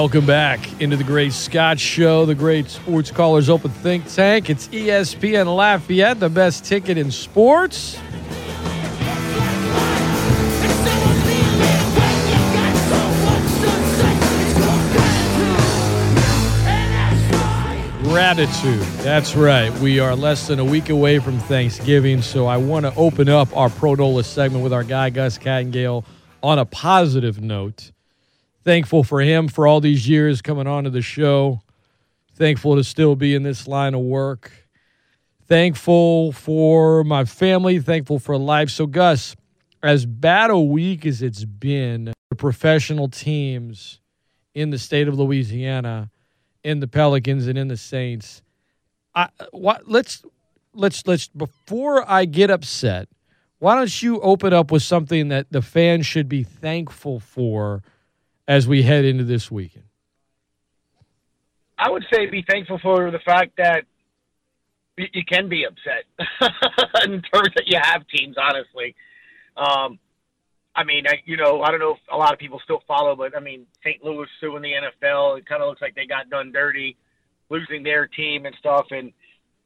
Welcome back into the Great Scott Show, the Great Sports Callers Open Think Tank. It's ESPN Lafayette, the best ticket in sports. Gratitude. That's right. We are less than a week away from Thanksgiving, so I want to open up our Pro Nola segment with our guy, Gus Kattengell, on a positive note. Thankful for him for all these years coming on to the show. Thankful to still be in this line of work. Thankful for my family. Thankful for life. So, Gus, as bad a week as it's been for professional teams in the state of Louisiana, in the Pelicans and in the Saints. I what let's let's let's before I get upset, why don't you open up with something that the fans should be thankful for as we head into this weekend? I would say be thankful for the fact that you can be upset in terms that you have teams, honestly. Um, I mean, I, you know, I don't know if a lot of people still follow, but I mean, St. Louis suing the NFL. It kind of looks like they got done dirty, losing their team and stuff. And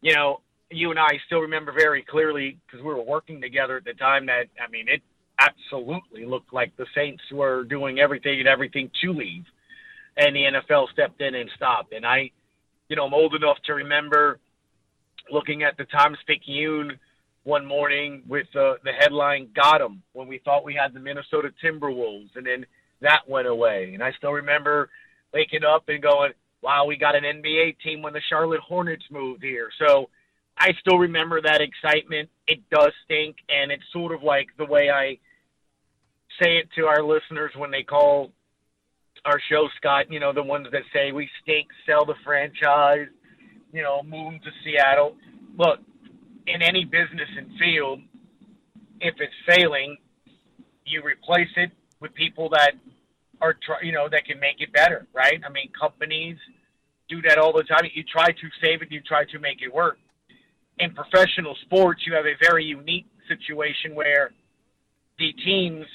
you know, you and I still remember very clearly because we were working together at the time. That I mean, it absolutely looked like the Saints were doing everything and everything to leave, and the NFL stepped in and stopped. And I, you know, I'm old enough to remember looking at the Times Picayune one morning with uh, the headline "Got 'em" when we thought we had the Minnesota Timberwolves, and then that went away. And I still remember waking up and going, "Wow, we got an NBA team when the Charlotte Hornets moved here." So I still remember that excitement. It does stink, and it's sort of like the way I say it to our listeners when they call our show, Scott. You know, the ones that say we stink, sell the franchise, you know, move them to Seattle. Look, in any business and field, if it's failing, you replace it with people that are, try, you know, that can make it better, right? I mean, companies do that all the time. You try to save it, you try to make it work. In professional sports, you have a very unique situation where the teams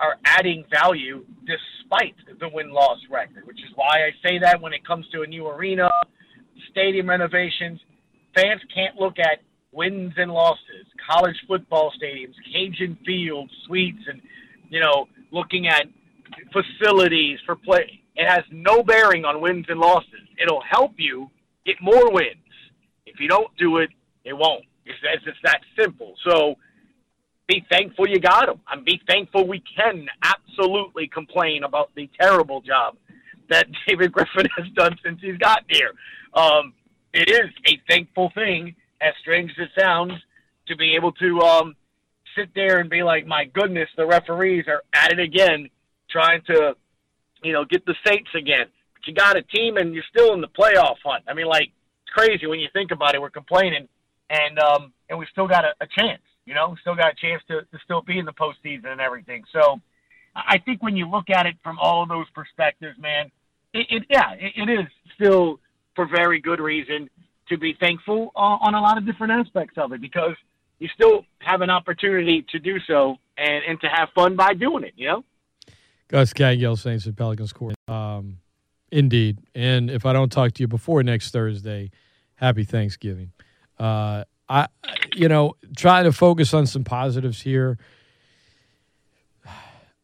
are adding value despite the win loss record, which is why I say that when it comes to a new arena, stadium renovations, fans can't look at wins and losses, college football stadiums, Cajun Field, suites, and you know, looking at facilities for play. It has no bearing on wins and losses. It'll help you get more wins. If you don't do it, it won't. It's, it's that simple. So be thankful you got them. And be thankful we can absolutely complain about the terrible job that David Griffin has done since he's gotten here. Um, it is a thankful thing as strange as it sounds, to be able to um, sit there and be like, my goodness, the referees are at it again, trying to, you know, get the Saints again. But you got a team and you're still in the playoff hunt. I mean, like, it's crazy when you think about it. We're complaining, and um, and we've still got a, a chance. You know, still got a chance to, to still be in the postseason and everything. So, I think when you look at it from all of those perspectives, man, it, it yeah, it, it is still for very good reason to be thankful on a lot of different aspects of it because you still have an opportunity to do so and, and to have fun by doing it, you know? Gus Kattengell, Saints and Pelicans Court. Um, indeed. And if I don't talk to you before next Thursday, happy Thanksgiving. Uh, I, you know, trying to focus on some positives here.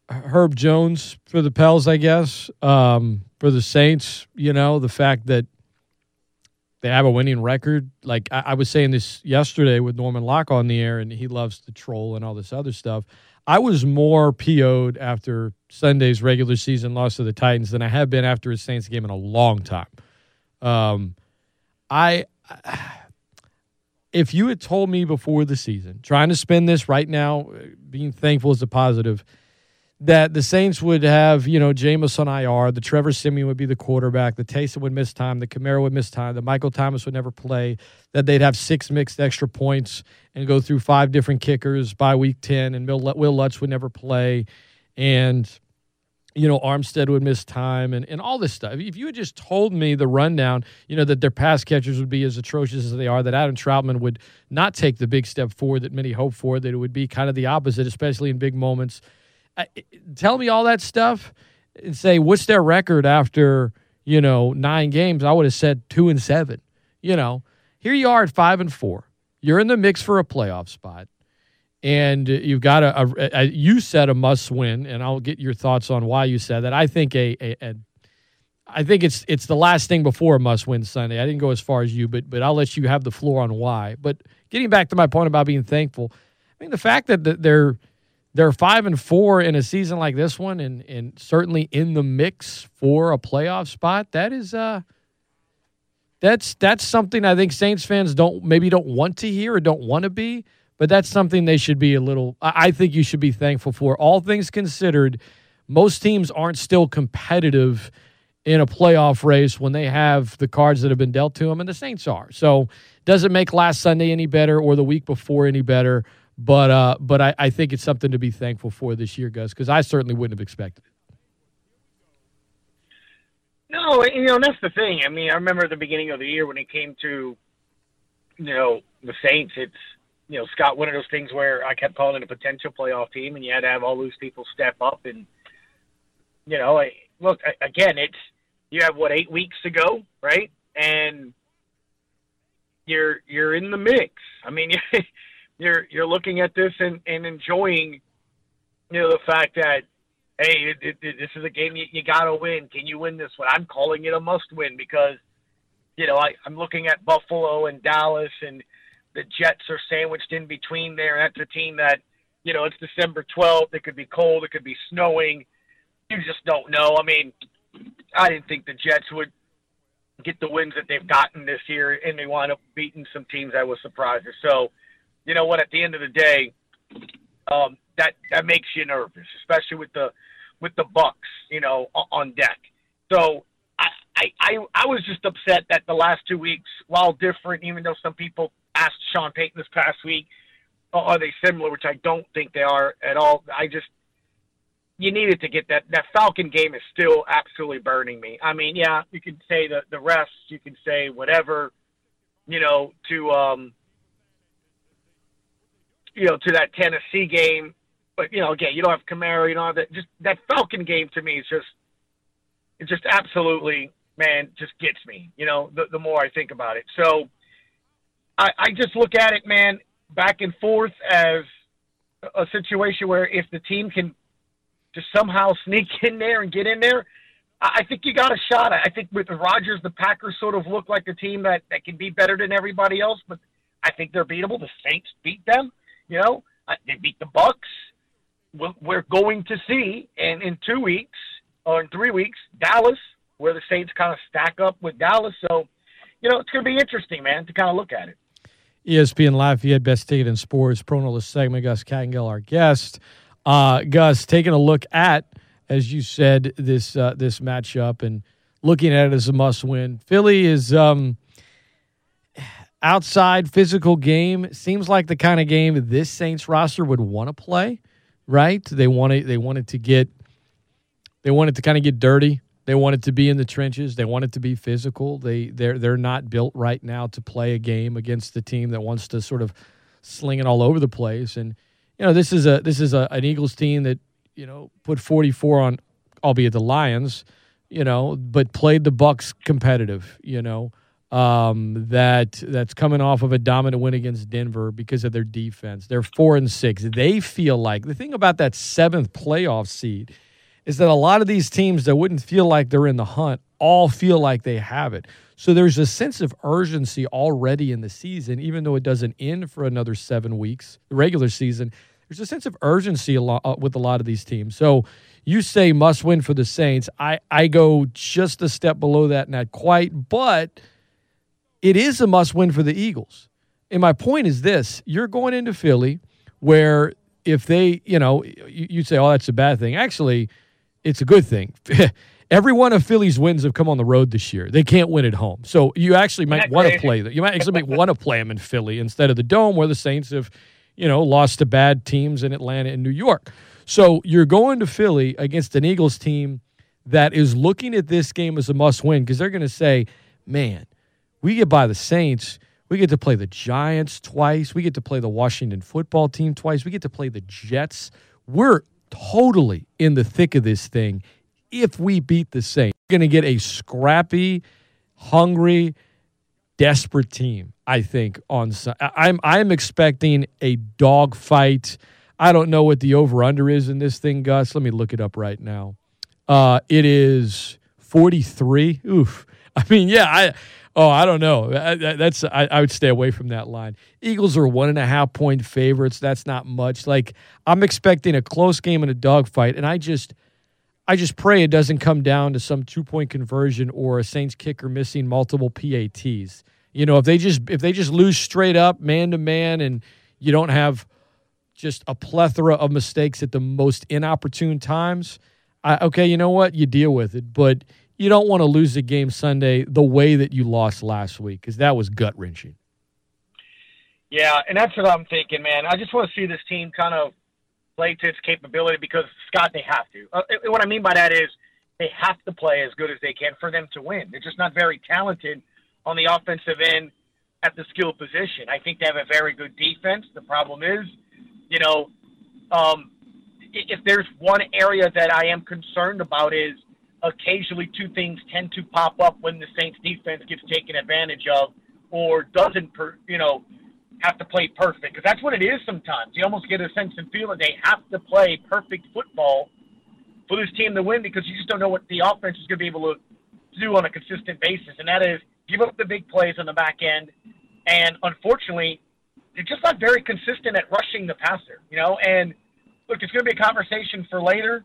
Herb Jones for the Pels, I guess. Um, for the Saints, you know, the fact that they have a winning record. Like I, I, was saying this yesterday with Norman Locke on the air, and he loves to troll and all this other stuff. I was more PO'd after Sunday's regular season loss to the Titans than I have been after a Saints game in a long time. Um, I, if you had told me before the season, trying to spin this right now, uh, being thankful is a positive – that the Saints would have, you know, Jameis on IR, the Trevor Siemian would be the quarterback, the Taysom would miss time, the Kamara would miss time, the Michael Thomas would never play, that they'd have six mixed extra points and go through five different kickers by week 10, and Will Lutz would never play, and, you know, Armstead would miss time, and, and all this stuff. If you had just told me the rundown, you know, that their pass catchers would be as atrocious as they are, that Adam Trautman would not take the big step forward that many hope for, that it would be kind of the opposite, especially in big moments – tell me all that stuff and say what's their record after you know nine games. I would have said two and seven. You know, here you are at five and four. You're in the mix for a playoff spot, and you've got a, a, a you said a must win, and I'll get your thoughts on why you said that. I think a, a, a I think it's it's the last thing before a must win Sunday. I didn't go as far as you, but but I'll let you have the floor on why. But getting back to my point about being thankful, I mean the fact that they're they're five and four in a season like this one, and and certainly in the mix for a playoff spot. That is uh, that's that's something I think Saints fans don't maybe don't want to hear or don't want to be, but that's something they should be a little. I think you should be thankful for. All things considered, most teams aren't still competitive in a playoff race when they have the cards that have been dealt to them, and the Saints are. So, does it make last Sunday any better or the week before any better? But uh, but I, I think it's something to be thankful for this year, Gus, because I certainly wouldn't have expected it. No, you know that's the thing. I mean, I remember the beginning of the year when it came to, you know, the Saints. It's you know Scott, one of those things where I kept calling it a potential playoff team, and you had to have all those people step up. And you know, I, look again, it's you have what eight weeks to go, right? And you're you're in the mix. I mean, you're you're looking at this and, and enjoying, you know, the fact that hey, it, it, this is a game you, you got to win. Can you win this one? I'm calling it a must win because, you know, I, I'm looking at Buffalo and Dallas and the Jets are sandwiched in between there. That's a team that, you know, it's December 12th. It could be cold. It could be snowing. You just don't know. I mean, I didn't think the Jets would get the wins that they've gotten this year, and they wind up beating some teams I was surprised. So, you know what? At the end of the day, um, that that makes you nervous, especially with the with the Bucs, you know, on deck. So I, I I was just upset that the last two weeks, while different, even though some people asked Sean Payton this past week, are they similar? Which I don't think they are at all. I just you needed to get that that Falcon game is still absolutely burning me. I mean, yeah, you can say the the rest, you can say whatever, you know, to um you know, to that Tennessee game. But you know, again, you don't have Kamara, you don't have that. Just that Falcon game to me is just, it just absolutely, man, just gets me. You know, the the more I think about it. So, I I just look at it, man, back and forth as a situation where if the team can just somehow sneak in there and get in there, I think you got a shot. I think with the Rodgers, the Packers sort of look like a team that, that can be better than everybody else, but I think they're beatable. The Saints beat them. You know, uh, they beat the Bucs. We're going to see, and in two weeks or in three weeks, Dallas, where the Saints kind of stack up with Dallas. So, you know, it's going to be interesting, man, to kind of look at it. ESPN Lafayette, best ticket in sports. Pro Nola segment. Gus Kattengell, our guest. Uh, Gus, taking a look at, as you said, this uh, this matchup and looking at it as a must win. Philly is um, outside physical game seems like the kind of game this Saints roster would want to play, right? They wanted they wanted to get they wanted to kind of get dirty. They wanted to be in the trenches. They wanted to be physical. They they're they're not built right now to play a game against the team that wants to sort of sling it all over the place. And you know this is a this is a, an Eagles team that you know put 44 on, albeit the Lions, you know, but played the Bucs competitive. You know, um, that that's coming off of a dominant win against Denver because of their defense. They're four and six. They feel like the thing about that seventh playoff seed is that a lot of these teams that wouldn't feel like they're in the hunt all feel like they have it. So there's a sense of urgency already in the season, even though it doesn't end for another seven weeks, the regular season. There's a sense of urgency a lot, uh, with a lot of these teams. So you say must win for the Saints. I, I go just a step below that, not quite, but – it is a must win for the Eagles. And my point is this you're going into Philly where if they, you know, you, you say, oh, that's a bad thing. Actually, it's a good thing. Every one of Philly's wins have come on the road this year. They can't win at home. So you actually might want to play that. You might actually want to play them in Philly instead of the Dome where the Saints have, you know, lost to bad teams in Atlanta and New York. So you're going to Philly against an Eagles team that is looking at this game as a must win because they're going to say, man, we get by the Saints. We get to play the Giants twice. We get to play the Washington football team twice. We get to play the Jets. We're totally in the thick of this thing if we beat the Saints. We're going to get a scrappy, hungry, desperate team. I think on I'm I'm expecting a dogfight. I don't know what the over under is in this thing, Gus. Let me look it up right now. Uh, it is 43. Oof. I mean, yeah, I oh, I don't know. That's I, I would stay away from that line. Eagles are one and a half point favorites. That's not much. Like I'm expecting a close game and a dogfight, and I just I just pray it doesn't come down to some two point conversion or a Saints kicker missing multiple PATs. You know, if they just if they just lose straight up man to man and you don't have just a plethora of mistakes at the most inopportune times, I, okay, you know what? You deal with it, but you don't want to lose the game Sunday the way that you lost last week because that was gut wrenching. Yeah, and that's what I'm thinking, man. I just want to see this team kind of play to its capability because Scott, they have to. Uh, what I mean by that is they have to play as good as they can for them to win. They're just not very talented on the offensive end at the skill position. I think they have a very good defense. The problem is, you know, um, if there's one area that I am concerned about is occasionally two things tend to pop up when the Saints defense gets taken advantage of or doesn't, per, you know, have to play perfect because that's what it is sometimes. You almost get a sense and feel that they have to play perfect football for this team to win because you just don't know what the offense is going to be able to do on a consistent basis, and that is give up the big plays on the back end, and unfortunately, they're just not very consistent at rushing the passer. You know, and look, it's going to be a conversation for later,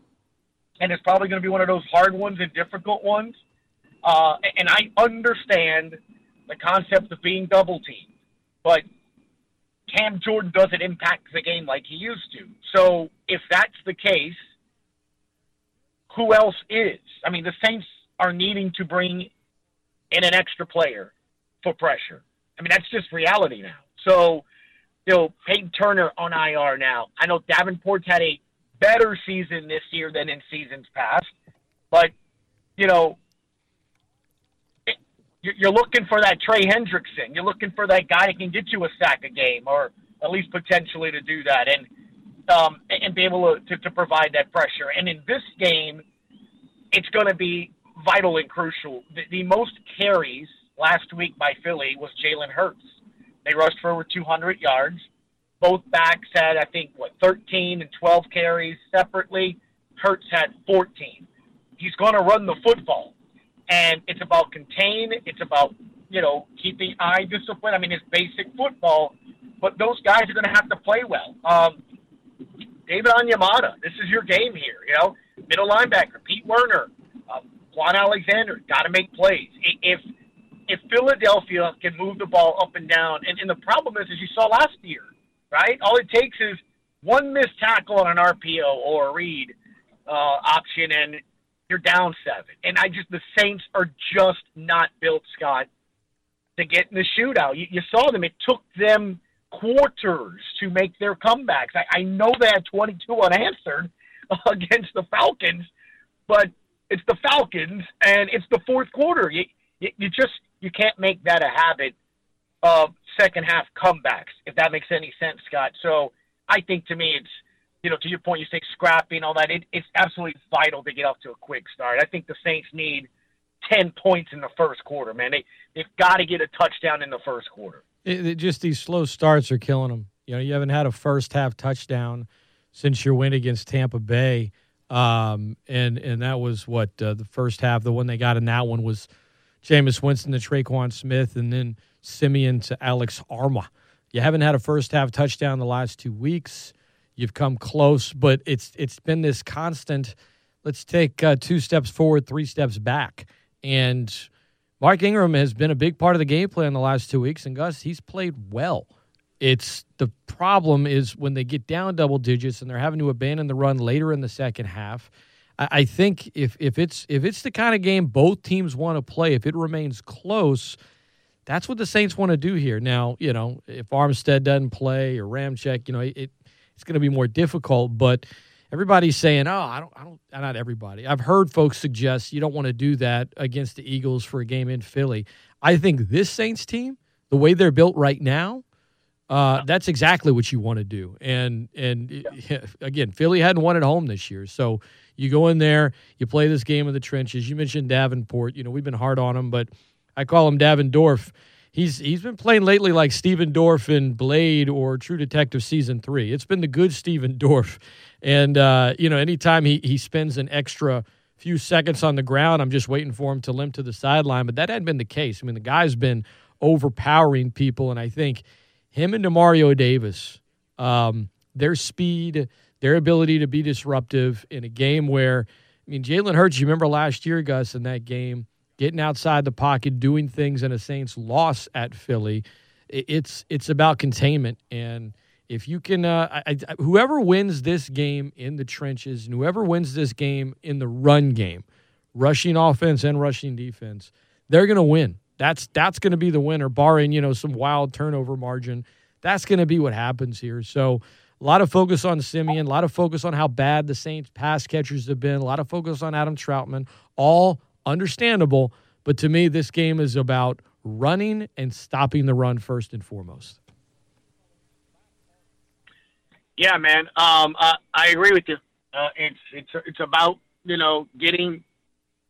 and it's probably going to be one of those hard ones and difficult ones. Uh, and I understand the concept of being double teamed, but Cam Jordan doesn't impact the game like he used to. So if that's the case, who else is? I mean, the Saints are needing to bring in an extra player for pressure. I mean, that's just reality now. So, you know, Payton Turner on IR now. I know Davenport's had a better season this year than in seasons past, but, you know, you're looking for that Trey Hendrickson. You're looking for that guy that can get you a sack a game, or at least potentially to do that, and um, and be able to, to, to provide that pressure. And in this game, it's going to be vital and crucial. The, the most carries last week by Philly was Jalen Hurts. They rushed for over 200 yards. Both backs had, I think, what 13 and 12 carries separately. Hurts had 14. He's going to run the football and it's about contain. It's about you know keeping eye discipline. I mean, it's basic football, but those guys are going to have to play well. Um, David Onyemata, this is your game here. You know, middle linebacker Pete Werner, uh, Kwon Alexander, got to make plays. If if Philadelphia can move the ball up and down, and, and the problem is, as you saw last year, right? All it takes is one missed tackle on an RPO or a read uh, option, and you're down seven. And I just the Saints are just not built, Scott, to get in the shootout. You, you saw them; it took them quarters to make their comebacks. I, I know they had 22 unanswered against the Falcons, but it's the Falcons and it's the fourth quarter. You, you, you just you can't make that a habit of second half comebacks, if that makes any sense, Scott. So I think to me it's you know, to your point, you say scrapping all that. It, it's absolutely vital to get off to a quick start. I think the Saints need ten points in the first quarter. Man, they they've got to get a touchdown in the first quarter. It, it just these slow starts are killing them. You know, you haven't had a first half touchdown since your win against Tampa Bay, um, and and that was what uh, the first half. The one they got in that one was Jameis Winston to Tre'Quan Smith, and then Siemian to Alex Armah. You haven't had a first half touchdown the last two weeks. You've come close, but it's it's been this constant. Let's take uh, two steps forward, three steps back, and Mark Ingram has been a big part of the game plan the last two weeks. And Gus, he's played well. It's the problem is when they get down double digits and they're having to abandon the run later in the second half. I, I think if if it's if it's the kind of game both teams want to play, if it remains close, that's what the Saints want to do here. Now, you know, if Armstead doesn't play or Ramczyk, you know, it it's going to be more difficult. But everybody's saying, "Oh, I don't, I don't." Not everybody. I've heard folks suggest you don't want to do that against the Eagles for a game in Philly. I think this Saints team, the way they're built right now, Uh, that's exactly what you want to do. And and yeah. again, Philly hadn't won at home this year, so you go in there, you play this game in the trenches. You mentioned Davenport. You know we've been hard on him, but I call him Davendorf. He's he's been playing lately like Stephen Dorff in Blade or True Detective season three. It's been the good Stephen Dorff, and uh, you know anytime he he spends an extra few seconds on the ground, I'm just waiting for him to limp to the sideline. But that hadn't been the case. I mean, the guy's been overpowering people, and I think him and Demario Davis, um, their speed, their ability to be disruptive in a game where, I mean, Jalen Hurts, you remember last year, Gus, in that game, getting outside the pocket, doing things in a Saints loss at Philly. It's it's about containment, and if you can, uh, I, I, whoever wins this game in the trenches, and whoever wins this game in the run game, rushing offense and rushing defense, they're going to win. That's that's going to be the winner, barring you know some wild turnover margin. That's going to be what happens here. So a lot of focus on Siemian, a lot of focus on how bad the Saints pass catchers have been, a lot of focus on Adam Trautman. All understandable, but to me, this game is about running and stopping the run first and foremost. Yeah, man. Um, uh, I agree with you. Uh, it's it's it's about you know getting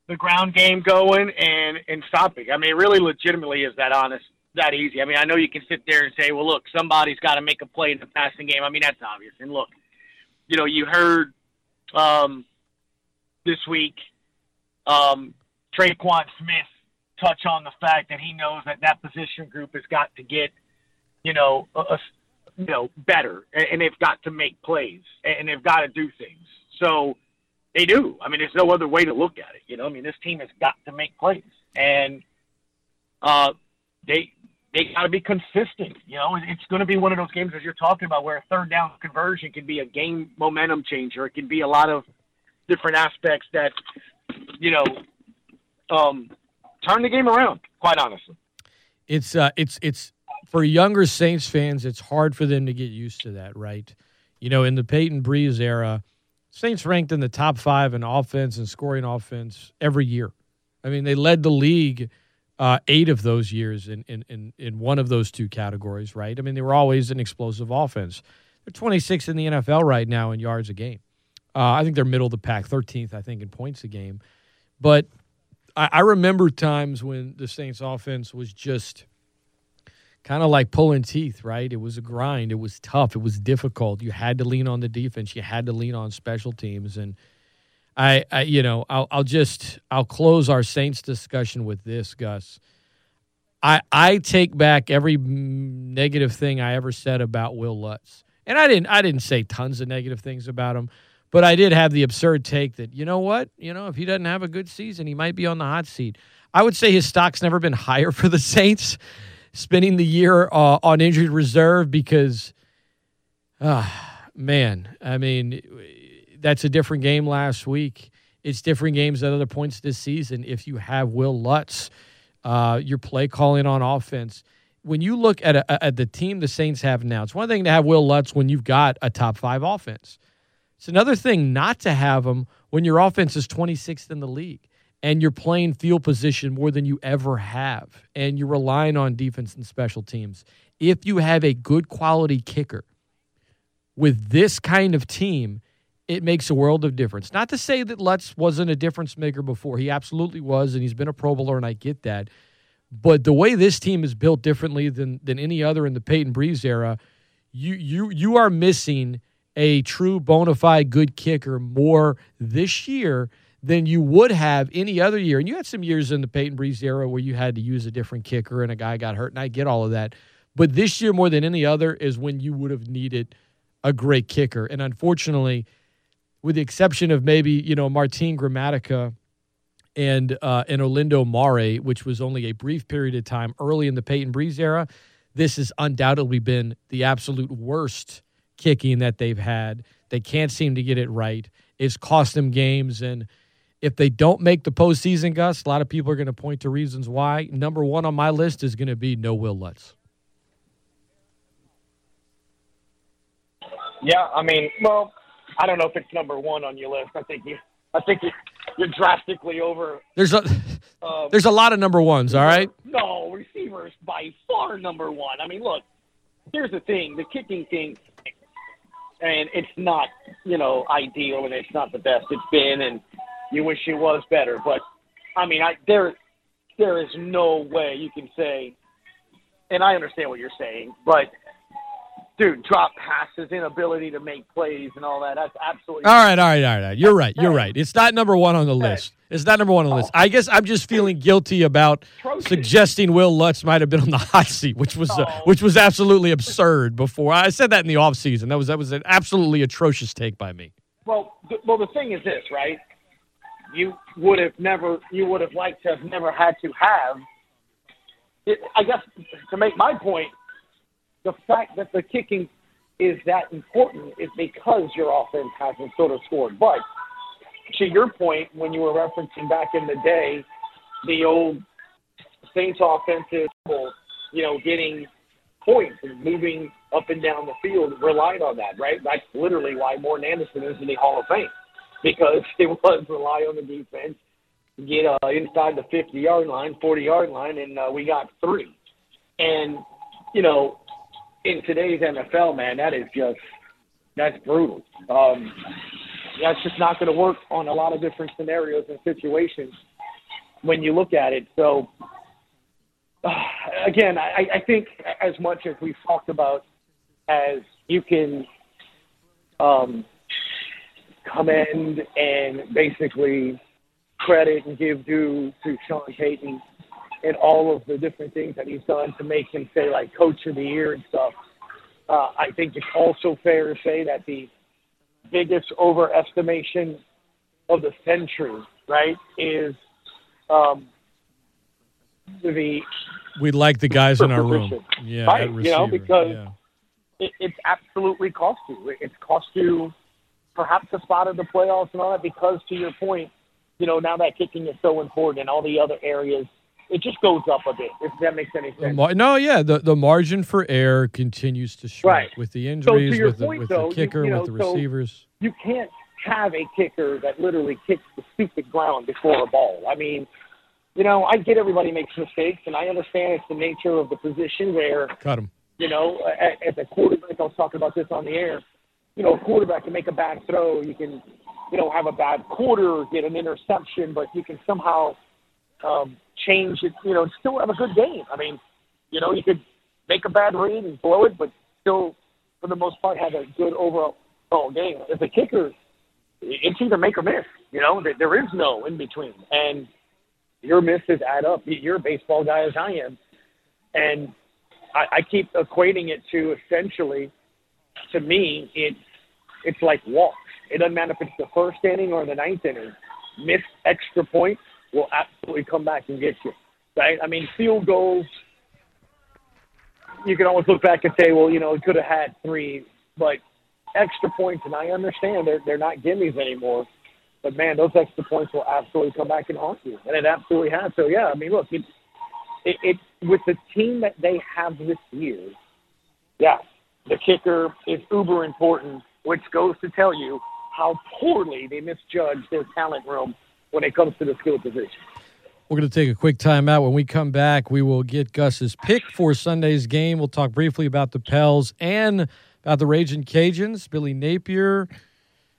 the ground game going and and stopping. I mean, it really legitimately is that honest, that easy. I mean, I know you can sit there and say, well, look, somebody's got to make a play in the passing game. I mean, that's obvious. And look, you know, you heard um, this week um, Tre'Quan Smith touch on the fact that he knows that that position group has got to get, you know, a, a you know, better, and they've got to make plays, and they've got to do things. So they do. I mean, there's no other way to look at it. You know, I mean, this team has got to make plays, and uh, they they got to be consistent. You know, it's going to be one of those games as you're talking about where a third down conversion can be a game momentum changer. It can be a lot of different aspects that you know um, turn the game around. Quite honestly, it's uh, it's it's for younger Saints fans. It's hard for them to get used to that, right? You know, in the Payton Brees era Saints ranked in the top five in offense and scoring offense every year. I mean, they led the league uh, eight of those years in, in, in, in one of those two categories, right? I mean, they were always an explosive offense. They're 26th in the NFL right now in yards a game. Uh, I think they're middle of the pack, 13th, I think, in points a game. But I, I remember times when the Saints offense was just – kind of like pulling teeth, right? It was a grind. It was tough. It was difficult. You had to lean on the defense. You had to lean on special teams. And I, I you know, I'll, I'll just I'll close our Saints discussion with this, Gus. I I take back every negative thing I ever said about Will Lutz, and I didn't I didn't say tons of negative things about him. But I did have the absurd take that, you know what? You know, if he doesn't have a good season, he might be on the hot seat. I would say his stock's never been higher for the Saints spending the year uh, on injured reserve because, uh, man, I mean, that's a different game last week. It's different games at other points this season. If you have Will Lutz, uh, your play calling on offense. When you look at, a, at the team the Saints have now, it's one thing to have Will Lutz when you've got a top five offense. It's another thing not to have them when your offense is 26th in the league and you're playing field position more than you ever have, and you're relying on defense and special teams. If you have a good quality kicker with this kind of team, it makes a world of difference. Not to say that Lutz wasn't a difference maker before. He absolutely was, and he's been a Pro Bowler, and I get that. But the way this team is built differently than than any other in the Payton Brees era, you you you are missing a true bona fide good kicker more this year than you would have any other year. And you had some years in the Payton Brees era where you had to use a different kicker and a guy got hurt, and I get all of that. But this year, more than any other, is when you would have needed a great kicker. And unfortunately, with the exception of maybe, you know, Martin Gramatica and uh, and Olindo Mare, which was only a brief period of time early in the Payton Brees era, this has undoubtedly been the absolute worst kicking that they've had. They can't seem to get it right. It's cost them games and – if they don't make the postseason, Gus, a lot of people are going to point to reasons why. Number one on my list is going to be no Will Lutz. Yeah, I mean, well, I don't know if it's number one on your list. I think you, I think you, you're drastically over. There's a, um, there's a lot of number ones. All right. No, receivers by far number one. I mean, look, here's the thing: the kicking thing, and it's not you know ideal, and it's not the best it's been, and you wish it was better. But I mean, I there there is no way you can say, and I understand what you're saying, but dude, drop passes, inability to make plays, and all that. That's absolutely. All right, all right, all right. You're right. You're right. It's not number one on the list. It's not number one on the list. I guess I'm just feeling guilty about suggesting Will Lutz might have been on the hot seat, which was uh, which was absolutely absurd. Before I said that in the offseason. that was that was an absolutely atrocious take by me. Well, th- well, the thing is this, right? You would have never, you would have liked to have never had to have. It, I guess to make my point, the fact that the kicking is that important is because your offense hasn't sort of scored. But to your point, when you were referencing back in the day, the old Saints offensive, you know, getting points and moving up and down the field relied on that, right? That's literally why Morten Andersen is in the Hall of Fame because it was rely on the defense, get uh, inside the 50 yard line, 40 yard line, and uh, we got three. And, you know, in today's NFL, man, that is just that's brutal. Um, that's just not going to work on a lot of different scenarios and situations when you look at it. So, uh, again, I, I think as much as we've talked about, as you can um, commend and basically credit and give due to Sean Payton and all of the different things that he's done to make him say like coach of the year and stuff. Uh, I think it's also fair to say that the biggest overestimation of the century, right, is um, the we like the guys in our room, yeah, right? you know, because yeah. it, it's absolutely cost you. It's cost you perhaps a spot in the playoffs and all that because, to your point, you know, now that kicking is so important and all the other areas it just goes up a bit. If that makes any sense. No, yeah, the the margin for error continues to shrink right. with the injuries, so with, point, the, with though, the kicker, you, you know, with the receivers. So you can't have a kicker that literally kicks the stupid ground before a ball. I mean, you know, I get everybody makes mistakes, and I understand it's the nature of the position where cut him. You know, as a quarterback, I was talking about this on the air. You know, a quarterback can make a bad throw. You can, you know, have a bad quarter, get an interception, but you can somehow um, change it, you know, still have a good game. I mean, you know, you could make a bad read and blow it, but still, for the most part, have a good overall game. As a kicker, it's either make or miss. You know, there is no in between, and your misses add up. You're a baseball guy as I am, and I, I keep equating it to essentially, to me, it's it's like walks. It doesn't matter if it's the first inning or the ninth inning. Missed extra points will absolutely come back and get you. Right? I mean, field goals, you can always look back and say, well, you know, it could have had three, but extra points, and I understand they're they're not gimmies anymore. But man, those extra points will absolutely come back and haunt you, and it absolutely has. So yeah, I mean, look, it, it, it with the team that they have this year, yeah, the kicker is uber important, which goes to tell you how poorly they misjudge their talent room when it comes to the skill position. We're going to take a quick timeout. When we come back, we will get Gus's pick for Sunday's game. We'll talk briefly about the Pels and about the Raging Cajuns, Billy Napier,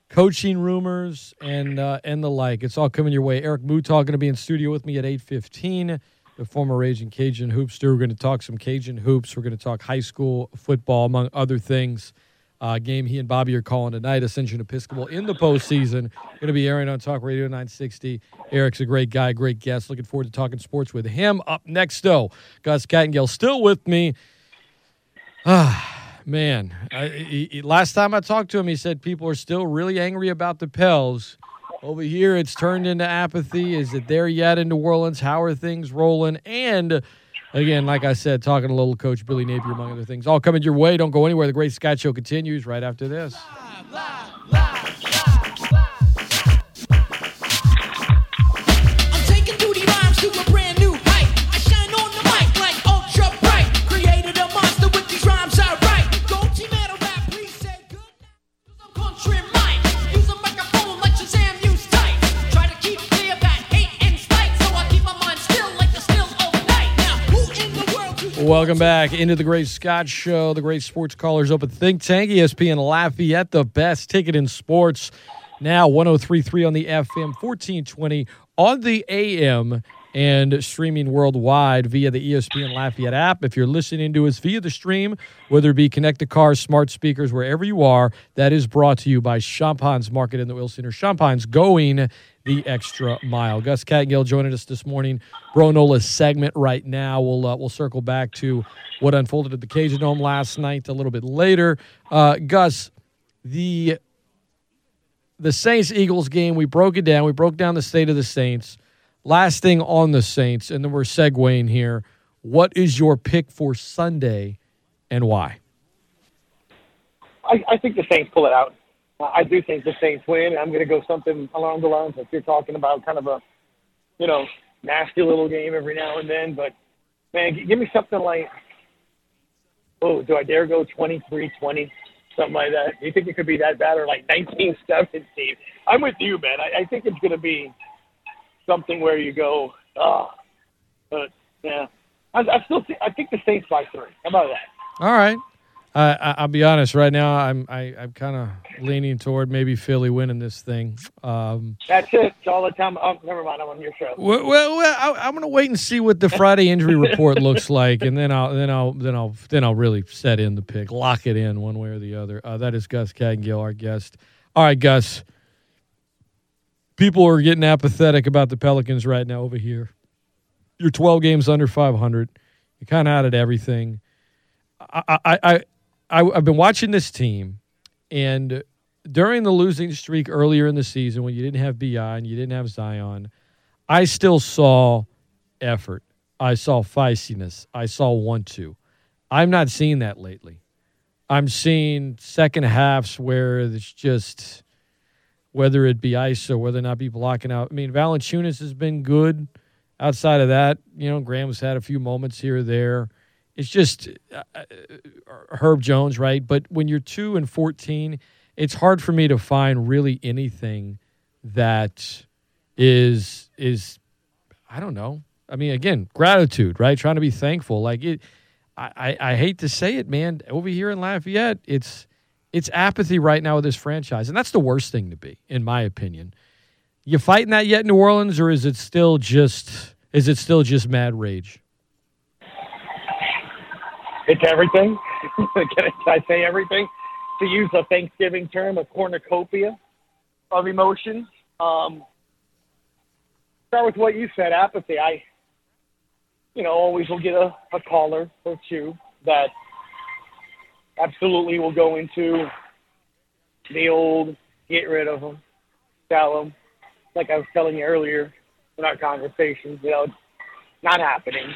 coaching rumors, and uh, and the like. It's all coming your way. Eric Mouton going to be in studio with me at eight fifteen. The former Raging Cajun hoopster. We're going to talk some Cajun hoops. We're going to talk high school football, among other things uh, game he and Bobby are calling tonight. Ascension Episcopal in the postseason. Going to be airing on Talk Radio 960. Eric's a great guy, great guest. Looking forward to talking sports with him. Up next, though, Gus Kattengell still with me. Ah, man. I, he, last time I talked to him, he said people are still really angry about the Pels. Over here, it's turned into apathy. Is it there yet in New Orleans? How are things rolling? And Again, like I said, talking to little coach Billy Napier, among other things. All coming your way. Don't go anywhere. The Great Scott Show continues right after this. Live, live, welcome back into the Great Scott Show, the Great Sports Callers Open Think Tank, ESPN Lafayette, the best ticket in sports. Now 1033 on the FM, 1420 on the AM, and streaming worldwide via the ESPN Lafayette app. If you're listening to us via the stream, whether it be connected cars, smart speakers, wherever you are, that is brought to you by Champagne's Market in the Will Center. Champagne's going the extra mile. Gus Kattengell joining us this morning. Bro Nola's segment right now. We'll uh, we'll circle back to what unfolded at the Cajun Dome last night a little bit later. Uh, Gus, the the Saints Eagles game, we broke it down. We broke down the state of the Saints. Last thing on the Saints, and then we're segueing here. What is your pick for Sunday and why? I, I think the Saints pull it out. I do think the Saints win. I'm going to go something along the lines like you're talking about, kind of a, you know, nasty little game every now and then. But, man, give me something like, oh, do I dare go 23 20? Something like that. Do you think it could be that bad or like 19 17? I'm with you, man. I, I think it's going to be something where you go, oh, but yeah. I, I still think, I think the Saints by three. How about that? All right. I, I'll be honest. Right now, I'm I, I'm kind of leaning toward maybe Philly winning this thing. Um, That's it. It's all the time. Oh, never mind. I'm on your show. Well, well, well I, am going to wait and see what the Friday injury report looks like, and then I'll then I'll then I'll then I'll really set in the pick, lock it in one way or the other. Uh, that is Gus Kattengell, our guest. All right, Gus. People are getting apathetic about the Pelicans right now over here. You're 12 games under 500. You're kind of at everything. I, I, I I, have been watching this team, and during the losing streak earlier in the season, when you didn't have Bi and you didn't have Zion, I still saw effort. I saw feistiness. I saw want to. I'm not seeing that lately. I'm seeing second halves where it's just whether it be ice or whether or not be blocking out. I mean, Valanciunas has been good. Outside of that, you know, Graham's had a few moments here or there it's just uh, uh, Herb Jones, right? But when you're two and fourteen, it's hard for me to find really anything that is is I don't know. I mean, again, gratitude, right? Trying to be thankful. Like it, I, I, I hate to say it, man. Over here in Lafayette, it's it's apathy right now with this franchise, and that's the worst thing to be, in my opinion. You fighting that yet, New Orleans, or is it still just is it still just mad rage? It's everything. Can I say everything? To use a Thanksgiving term, a cornucopia of emotions. Um, start with what you said, apathy. I, you know, always will get a, a caller or two that absolutely will go into the old get rid of them, sell them. Like I was telling you earlier in our conversations, you know, it's not happening.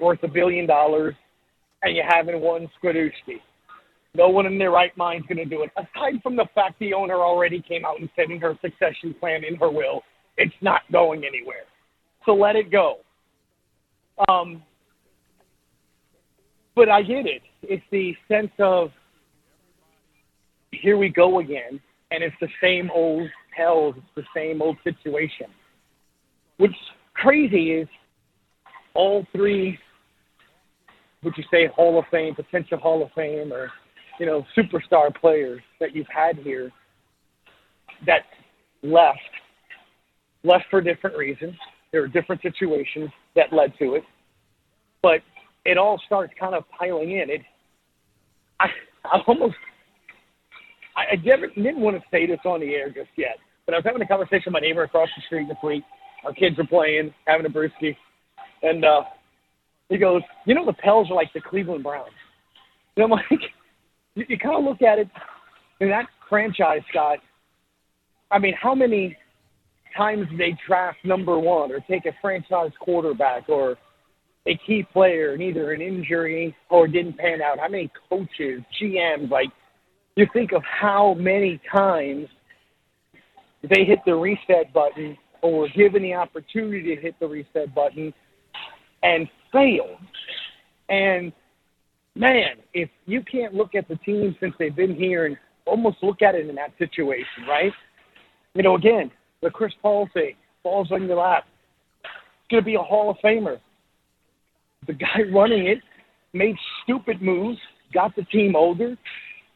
Worth a billion dollars and you haven't won Skadooski. No one in their right mind is going to do it. Aside from the fact the owner already came out and said in her succession plan in her will, it's not going anywhere. So let it go. Um, but I get it. It's the sense of here we go again, and it's the same old tells. It's the same old situation. What's crazy is all three would you say Hall of Fame, potential Hall of Fame, or you know superstar players that you've had here that left left for different reasons. There are different situations that led to it, but it all starts kind of piling in. It I I almost I, I never, didn't want to say this on the air just yet, but I was having a conversation with my neighbor across the street this week. Our kids were playing, having a brewski, and uh, he goes, you know, the Pels are like the Cleveland Browns. And I'm like, you, you kind of look at it, and that franchise, Scott. I mean, how many times they draft number one or take a franchise quarterback or a key player and either an injury or didn't pan out? How many coaches, GMs, like you think of how many times they hit the reset button or were given the opportunity to hit the reset button and failed. And man, if you can't look at the team since they've been here and almost look at it in that situation, right? You know, again, the Chris Paul thing falls on your lap. It's going to be a Hall of Famer. The guy running it made stupid moves, got the team older,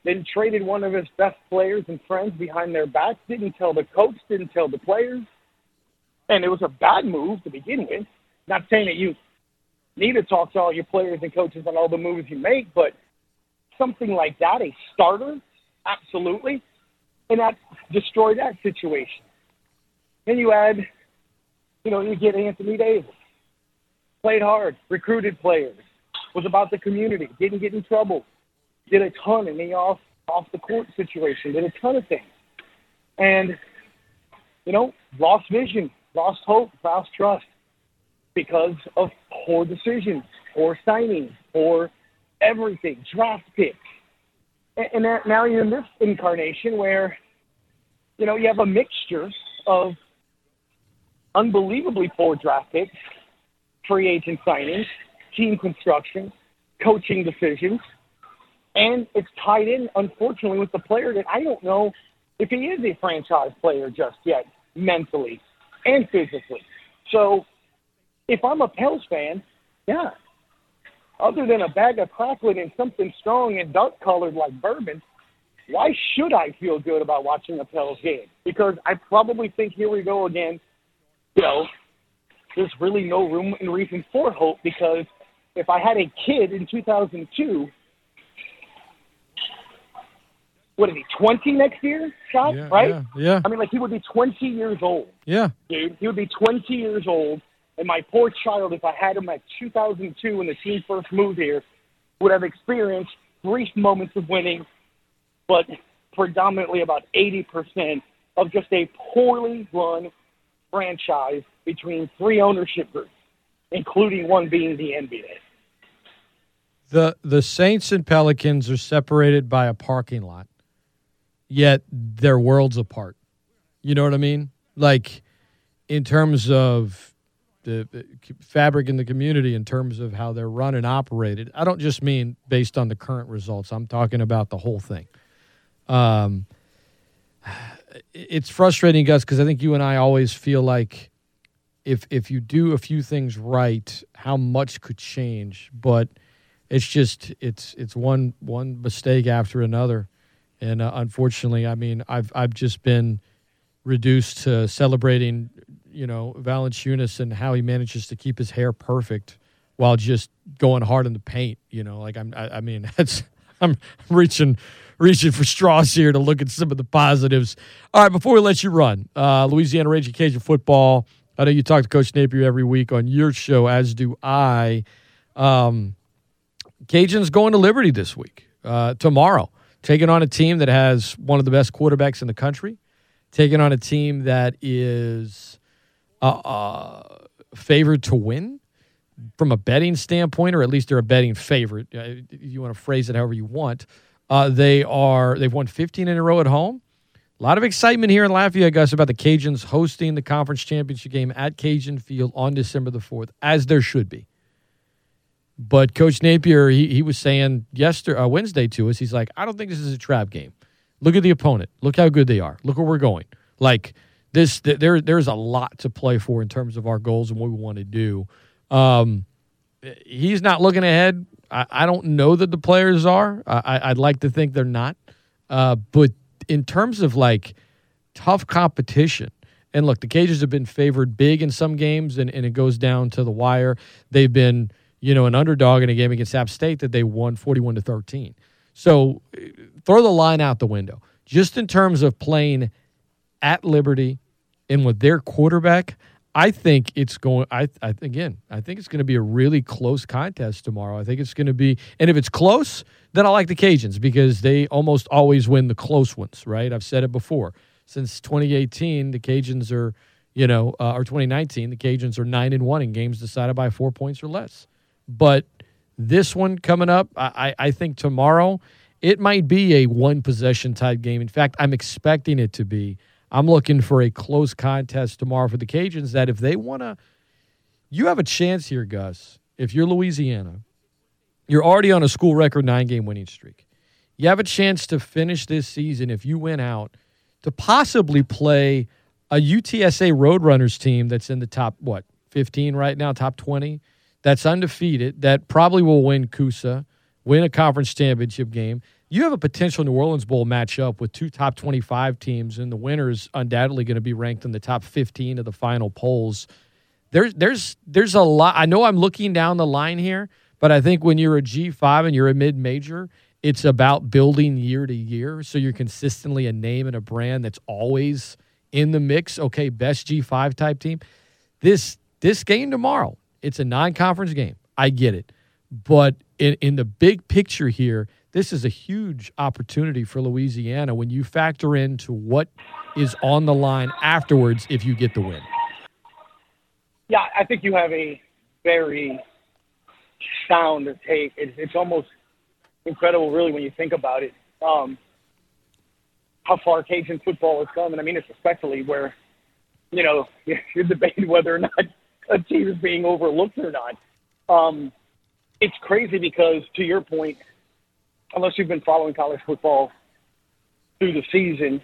then traded one of his best players and friends behind their back, didn't tell the coach, didn't tell the players. And it was a bad move to begin with. Not saying that you need to talk to all your players and coaches on all the moves you make, but something like that, a starter, absolutely. And that destroyed that situation. Then you add, you know, you get Anthony Davis. Played hard, recruited players, was about the community, didn't get in trouble, did a ton in the off off the court situation, did a ton of things. And, you know, lost vision, lost hope, lost trust because of poor decisions, poor signings, poor everything, draft picks. And, and that, now you're in this incarnation where, you know, you have a mixture of unbelievably poor draft picks, free agent signings, team construction, coaching decisions, and it's tied in, unfortunately, with the player that I don't know if he is a franchise player just yet, mentally and physically. So if I'm a Pels fan, yeah, other than a bag of crackling and something strong and dark colored like bourbon, why should I feel good about watching a Pels game? Because I probably think here we go again. You know, there's really no room and reason for hope because if I had a kid in 2002 what is he, 20 next year, shot, yeah, right? Yeah, yeah. I mean, like, he would be 20 years old. Yeah. Dude, he would be 20 years old. And my poor child, if I had him at 2002 when the team first moved here, would have experienced brief moments of winning, but predominantly about 80% of just a poorly run franchise between three ownership groups, including one being the NBA. The the Saints and Pelicans are separated by a parking lot yet they're worlds apart. You know what I mean? Like in terms of the fabric in the community, in terms of how they're run and operated. I don't just mean based on the current results. I'm talking about the whole thing. Um, it's frustrating, Gus, because I think you and I always feel like if if you do a few things right, how much could change. But it's just it's it's one one mistake after another. And uh, unfortunately, I mean, I've I've just been reduced to celebrating, you know, Valanciunas and how he manages to keep his hair perfect while just going hard in the paint. You know, like I'm, I, I mean, that's I'm reaching reaching for straws here to look at some of the positives. All right, before we let you run, uh, Louisiana Raging Cajun football. I know you talk to Coach Napier every week on your show, as do I. Um, Cajuns going to Liberty this week, uh, tomorrow taking on a team that has one of the best quarterbacks in the country, taking on a team that is uh, uh, favored to win from a betting standpoint, or at least they're a betting favorite. Uh, you want to phrase it however you want. Uh, they are they've won 15 in a row at home. A lot of excitement here in Lafayette, Gus, about the Cajuns hosting the conference championship game at Cajun Field on December the 4th, as there should be. But Coach Napier, he, he was saying yesterday, uh, Wednesday to us, he's like, I don't think this is a trap game. Look at the opponent. Look how good they are. Look where we're going. Like this, th- there there's a lot to play for in terms of our goals and what we want to do. Um, he's not looking ahead. I, I, don't know that the players are. I, would like to think they're not. Uh, but in terms of like tough competition, and look, the Cajuns have been favored big in some games, and, and it goes down to the wire. They've been you know, an underdog in a game against App State that they won 41 to 13. So throw the line out the window. Just in terms of playing at Liberty and with their quarterback, I think it's going. I, I again, I think it's going to be a really close contest tomorrow. I think it's going to be, and if it's close, then I like the Cajuns because they almost always win the close ones. Right? I've said it before. Since 2018, the Cajuns are, you know, uh, or 2019, the Cajuns are nine and one in games decided by four points or less. But this one coming up, I, I think tomorrow, it might be a one possession type game. In fact, I'm expecting it to be. I'm looking for a close contest tomorrow for the Cajuns that if they want to, you have a chance here, Gus. If you're Louisiana, you're already on a school record nine game winning streak. You have a chance to finish this season if you win out to possibly play a UTSA Roadrunners team that's in the top, what, 15 right now, top 20 that's undefeated that probably will win CUSA, win a conference championship game. You have a potential New Orleans Bowl matchup with two top 25 teams, and the winner is undoubtedly going to be ranked in the top 15 of the final polls. There's, there's, there's a lot. I know I'm looking down the line here, but I think when you're a G5 and you're a mid major, it's about building year to year. So you're consistently a name and a brand that's always in the mix. Okay, best G5 type team. This this game tomorrow, it's a non-conference game. I get it. But in, in the big picture here, this is a huge opportunity for Louisiana when you factor into what is on the line afterwards if you get the win. Yeah, I think you have a very sound take. It's, it's almost incredible, really, when you think about it. Um, how far Cajun football has come, and I mean it's especially where, you know, you're debating whether or not a team is being overlooked or not. Um, it's crazy because, to your point, unless you've been following college football through the season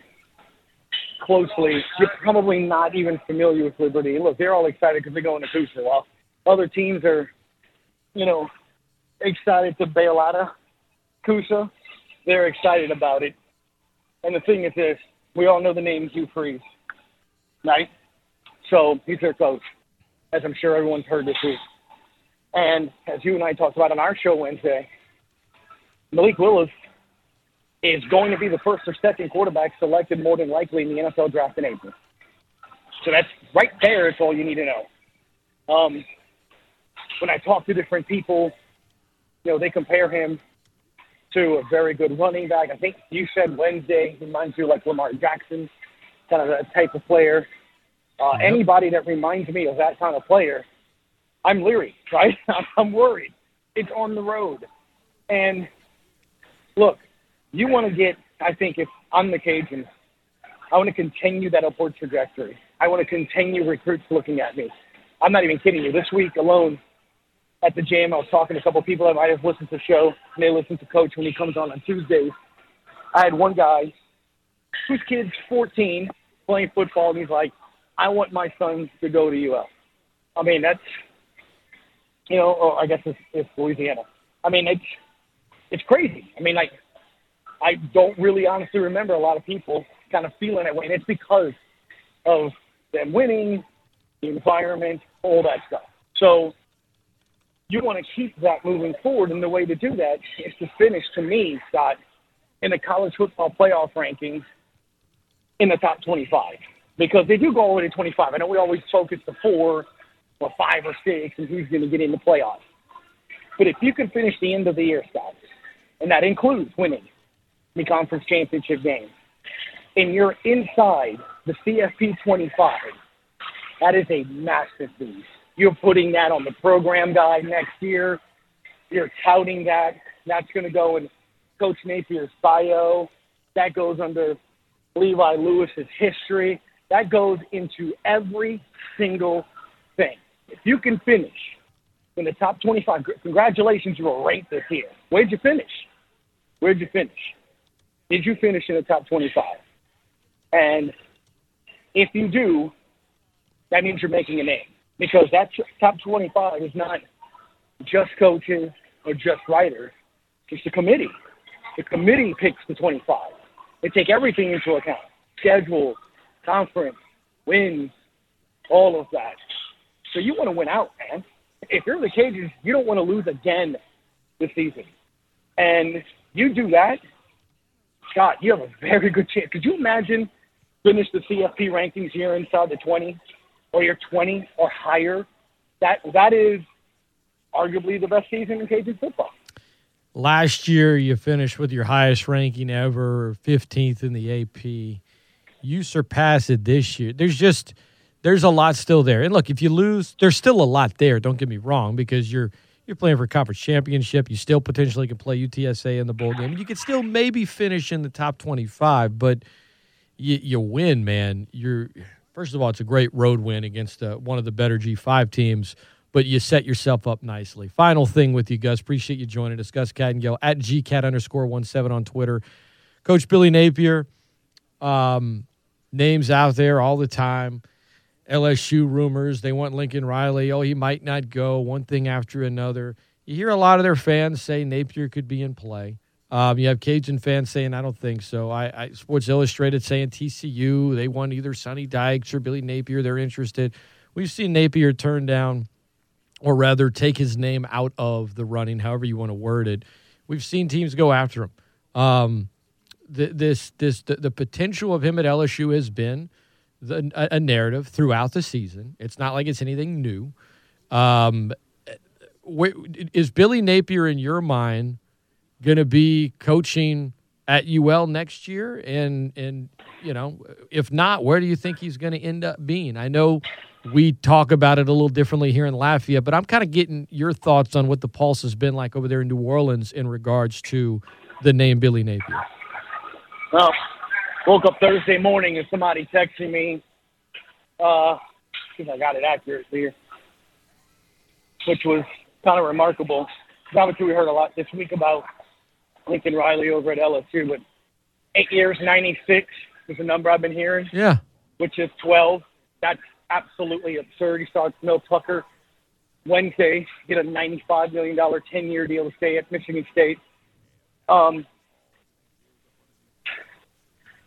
closely, you're probably not even familiar with Liberty. Look, they're all excited because they're going to CUSA. While other teams are, you know, excited to bail out of CUSA, they're excited about it. And the thing is this, we all know the name Hugh Freeze, right? So he's their coach, as I'm sure everyone's heard this week. And as you and I talked about on our show Wednesday, Malik Willis is going to be the first or second quarterback selected more than likely in the NFL draft in April. So that's right there. It's all you need to know. Um, when I talk to different people, you know, they compare him to a very good running back. I think you said Wednesday reminds you like Lamar Jackson, kind of that type of player. Uh, yep. Anybody that reminds me of that kind of player, I'm leery, right? I'm worried. It's on the road. And look, you want to get, I think if I'm the Cajuns, I want to continue that upward trajectory. I want to continue recruits looking at me. I'm not even kidding you. This week alone, at the gym. I was talking to a couple of people that might have listened to the show. And they listen to Coach when he comes on on Tuesdays. I had one guy whose kid's 14 playing football, and he's like, I want my son to go to UL. I mean, that's, you know, or I guess it's, it's Louisiana. I mean, it's, it's crazy. I mean, like, I don't really honestly remember a lot of people kind of feeling that way, and it's because of them winning, the environment, all that stuff. So you want to keep that moving forward. And the way to do that is to finish, to me, Scott, in the college football playoff rankings in the top 25 because they do go way to 25. I know we always focus the four or five or six and who's going to get in the playoffs. But if you can finish the end of the year, Scott, and that includes winning the conference championship game, and you're inside the CFP 25, that is a massive boost. You're putting that on the program guide next year. You're touting that. That's going to go in Coach Napier's bio. That goes under Levi Lewis's history. That goes into every single thing. If you can finish in the top 25, congratulations, you were ranked this year. Where'd you finish? Where'd you finish? Did you finish in the top 25? And if you do, that means you're making a name because that top 25 is not just coaches or just writers. It's the committee. The committee picks the 25. They take everything into account schedule, conference, wins, all of that. So you want to win out, man. If you're the Cajuns, you don't want to lose again this season. And you do that, Scott, you have a very good chance. Could you imagine finish the CFP rankings here inside the 20 or you're 20 or higher, that that is arguably the best season in Cajun football. Last year, you finished with your highest ranking ever, 15th in the AP. You surpass it this year. There's just there's a lot still there. And look, if you lose, there's still a lot there. Don't get me wrong, because you're you're playing for a conference championship. You still potentially can play UTSA in the bowl game. You could still maybe finish in the top 25, but you, you win, man. You're First of all, it's a great road win against uh, one of the better G5 teams, but you set yourself up nicely. Final thing with you, Gus. Appreciate you joining us. Gus Kattengell at GCat underscore one seven on Twitter. Coach Billy Napier, um, names out there all the time. LSU rumors. They want Lincoln Riley. Oh, he might not go. One thing after another. You hear a lot of their fans say Napier could be in play. Um, you have Cajun fans saying, I don't think so. I, I, Sports Illustrated saying TCU, they want either Sonny Dykes or Billy Napier. They're interested. We've seen Napier turn down, or rather, take his name out of the running, however you want to word it. We've seen teams go after him. Um, the, this, this, the, the potential of him at LSU has been the, a, a, narrative throughout the season. It's not like it's anything new. Um, is Billy Napier in your mind going to be coaching at UL next year? And and you know, if not, where do you think he's going to end up being? I know we talk about it a little differently here in Lafayette, but I'm kind of getting your thoughts on what the pulse has been like over there in New Orleans in regards to the name Billy Napier. Well, woke up Thursday morning and somebody texting me. Uh, see if I got it accurate here, which was kind of remarkable. Obviously, we heard a lot this week about Lincoln Riley over at LSU, but eight years, 96 is the number I've been hearing. Yeah. Which is 12. That's absolutely absurd. He starts Mel Tucker Wednesday, get a $95 million 10 year deal to stay at Michigan State. Um,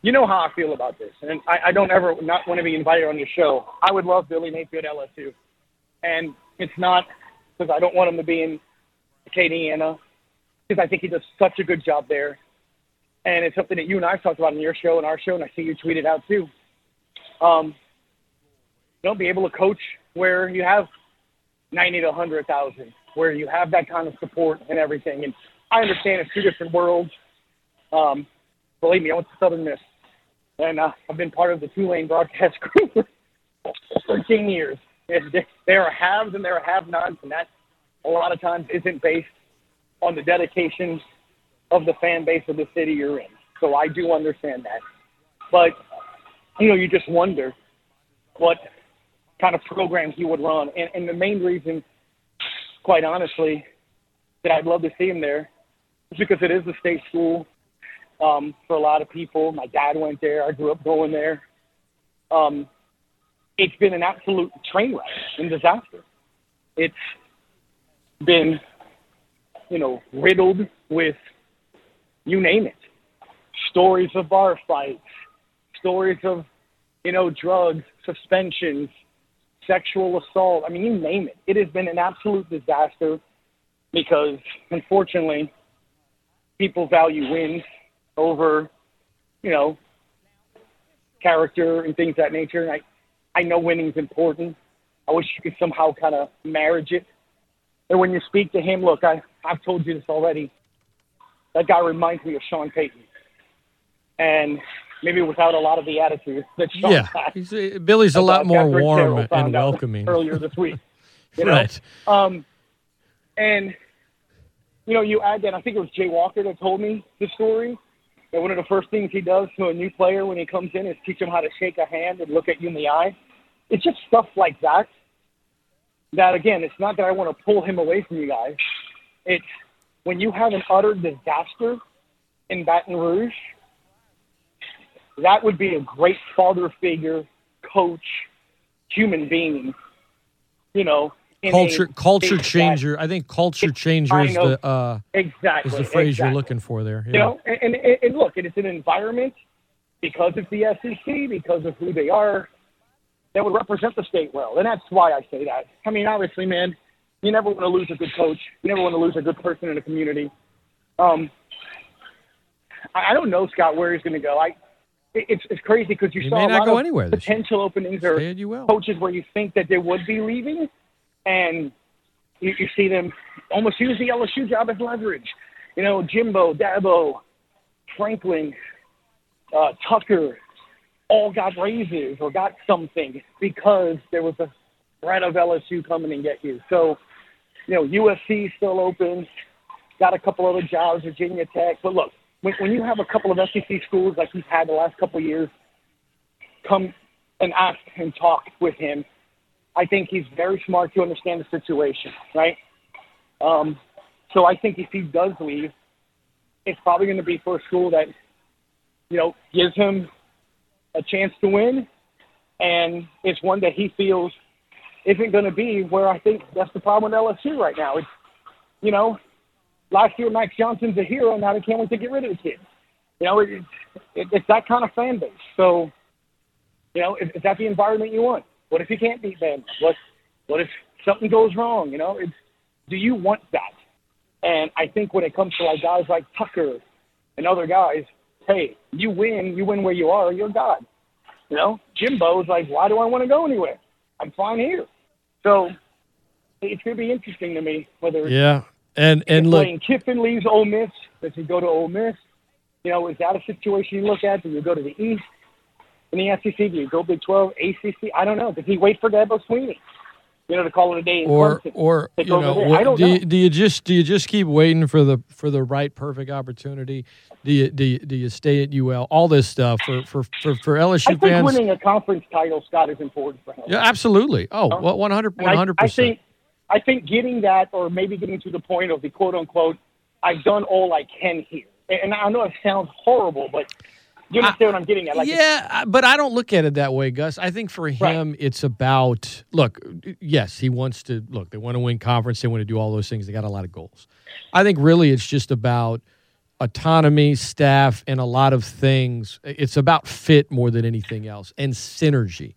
you know how I feel about this, and I, I don't ever not want to be invited on your show. I would love Billy Napier at LSU, and it's not because I don't want him to be in Acadiana, because I think he does such a good job there, and it's something that you and I have talked about in your show and our show, and I see you tweeted out too. Um, don't be able to coach where you have ninety to hundred thousand, where you have that kind of support and everything. And I understand it's two different worlds. Um, believe me, I went to Southern Miss and uh, I've been part of the Tulane broadcast group for 13 years. There are haves and there are have-nots, and that a lot of times isn't based on the dedication of the fan base of the city you're in. So I do understand that. But, you know, you just wonder what kind of program he would run. And, and the main reason, quite honestly, that I'd love to see him there is because it is a state school um, for a lot of people. My dad went there. I grew up going there. Um, it's been an absolute train wreck and disaster. It's been, you know, riddled with you name it. Stories of bar fights, stories of, you know, drugs, suspensions, sexual assault. I mean, you name it. It has been an absolute disaster because, unfortunately, people value wins over, you know, character and things of that nature. And I, I know winning's important. I wish you could somehow kind of marriage it. And when you speak to him, look, I, I've told you this already. That guy reminds me of Sean Payton. And maybe without a lot of the attitude that Sean yeah, uh, Billy's a lot more warm and welcoming. Earlier this week. You know? right. Um, and, you know, you add that, I think it was Jay Walker that told me the story and one of the first things he does to a new player when he comes in is teach him how to shake a hand and look at you in the eye. It's just stuff like that. That again, it's not that I want to pull him away from you guys. It's when you have an utter disaster in Baton Rouge, that would be a great father figure, coach, human being, you know, culture culture changer. I think culture changer is the uh, exactly is the phrase exactly. you're looking for there. Yeah. You know, and, and, and look, it's an environment because it's the SEC, because of who they are, that would represent the state well, and that's why I say that. I mean, obviously, man, you never want to lose a good coach. You never want to lose a good person in a community. Um, I, I don't know, Scott, where he's going to go. I it's it's crazy because you he saw a lot go of anywhere potential openings or coaches where you think that they would be leaving, and you, you see them almost use the LSU job as leverage. You know, Jimbo, Dabo, Franklin, uh, Tucker, all got raises or got something because there was a threat of LSU coming and get you. So, you know, USC still open, got a couple other jobs, Virginia Tech. But look, when, when you have a couple of SEC schools like he's had the last couple of years come and ask and talk with him, I think he's very smart to understand the situation, right? Um, so I think if he does leave, it's probably going to be for a school that, you know, gives him a chance to win and it's one that he feels isn't going to be where I think that's the problem with LSU right now. It's, you know, last year Max Johnson's a hero, now they can't wait to get rid of the kid. You know, it, it, it's that kind of fan base. So, you know, is, is that the environment you want? What if you can't beat them? What, what if something goes wrong? You know, it's, do you want that? And I think when it comes to like guys like Tucker and other guys, hey, you win, you win where you are, you're God. You know, Jimbo's like, why do I want to go anywhere? I'm fine here. So it's going to be interesting to me whether yeah. And and look, Kiffin leaves Ole Miss. Does he go to Ole Miss? You know, is that a situation you look at? Do you go to the East in the SEC? Do you go Big 12, ACC? I don't know. Does he wait for Dabo Swinney? you know, to call it a day. or or you know, what, do, you, do you just do you just keep waiting for the for the right perfect opportunity? Do you do you, do you stay at UL? All this stuff for for for, for LSU I think fans. winning a conference title, Scott, is important for him. Yeah, absolutely. Oh, um, well, 100 100 I, I think I think getting that, or maybe getting to the point of the quote unquote, I've done all I can here. And I know it sounds horrible, but you understand what I'm getting at? Like yeah, but I don't look at it that way, Gus. I think for him, right. it's about look. Yes, he wants to look. They want to win conference. They want to do all those things. They got a lot of goals. I think really, it's just about autonomy, staff, and a lot of things. It's about fit more than anything else, and synergy.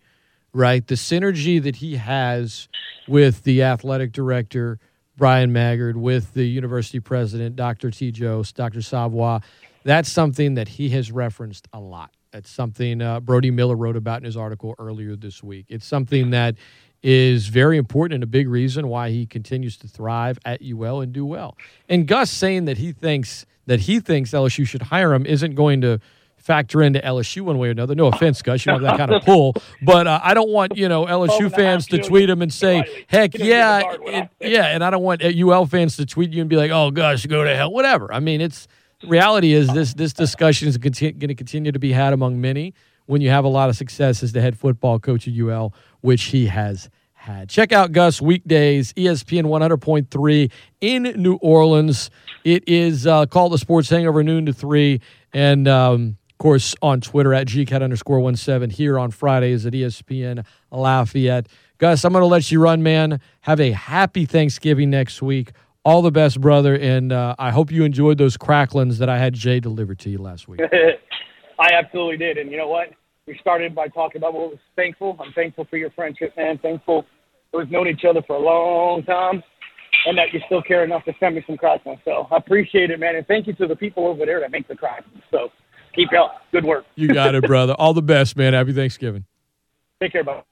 Right, the synergy that he has with the athletic director. Bryan Maggard with the university president, Dr. T. Jost, Dr. Savoie, that's something that he has referenced a lot. That's something uh, Brody Miller wrote about in his article earlier this week. It's something that is very important and a big reason why he continues to thrive at UL and do well. And Gus saying that he thinks that he thinks LSU should hire him isn't going to factor into LSU one way or another. No offense, Gus, you have that kind of pull, but uh, I don't want you know LSU fans to tweet him and say, "Heck yeah, it, yeah," and I don't want UL fans to tweet you and be like, "Oh, Gus, go to hell," whatever. I mean, it's reality is this this discussion is going to continue to be had among many when you have a lot of success as the head football coach at UL, which he has had. Check out Gus weekdays, ESPN 100.3 in New Orleans. It is uh, called the Sports Hangover noon to three, and um, of course on Twitter at gcat underscore one seven. Here on Fridays at ESPN Lafayette. Gus, I'm going to let you run, man. Have a happy Thanksgiving next week all the best, brother, and uh, I hope you enjoyed those cracklings that I had Jay deliver to you last week. I absolutely did, and you know what? We started by talking about what was thankful. I'm thankful for your friendship, man. Thankful that we've known each other for a long time, and that you still care enough to send me some cracklings. So I appreciate it, man, and thank you to the people over there that make the cracklings. So keep up. Good work. You got it, brother. All the best, man. Happy Thanksgiving. Take care, bud.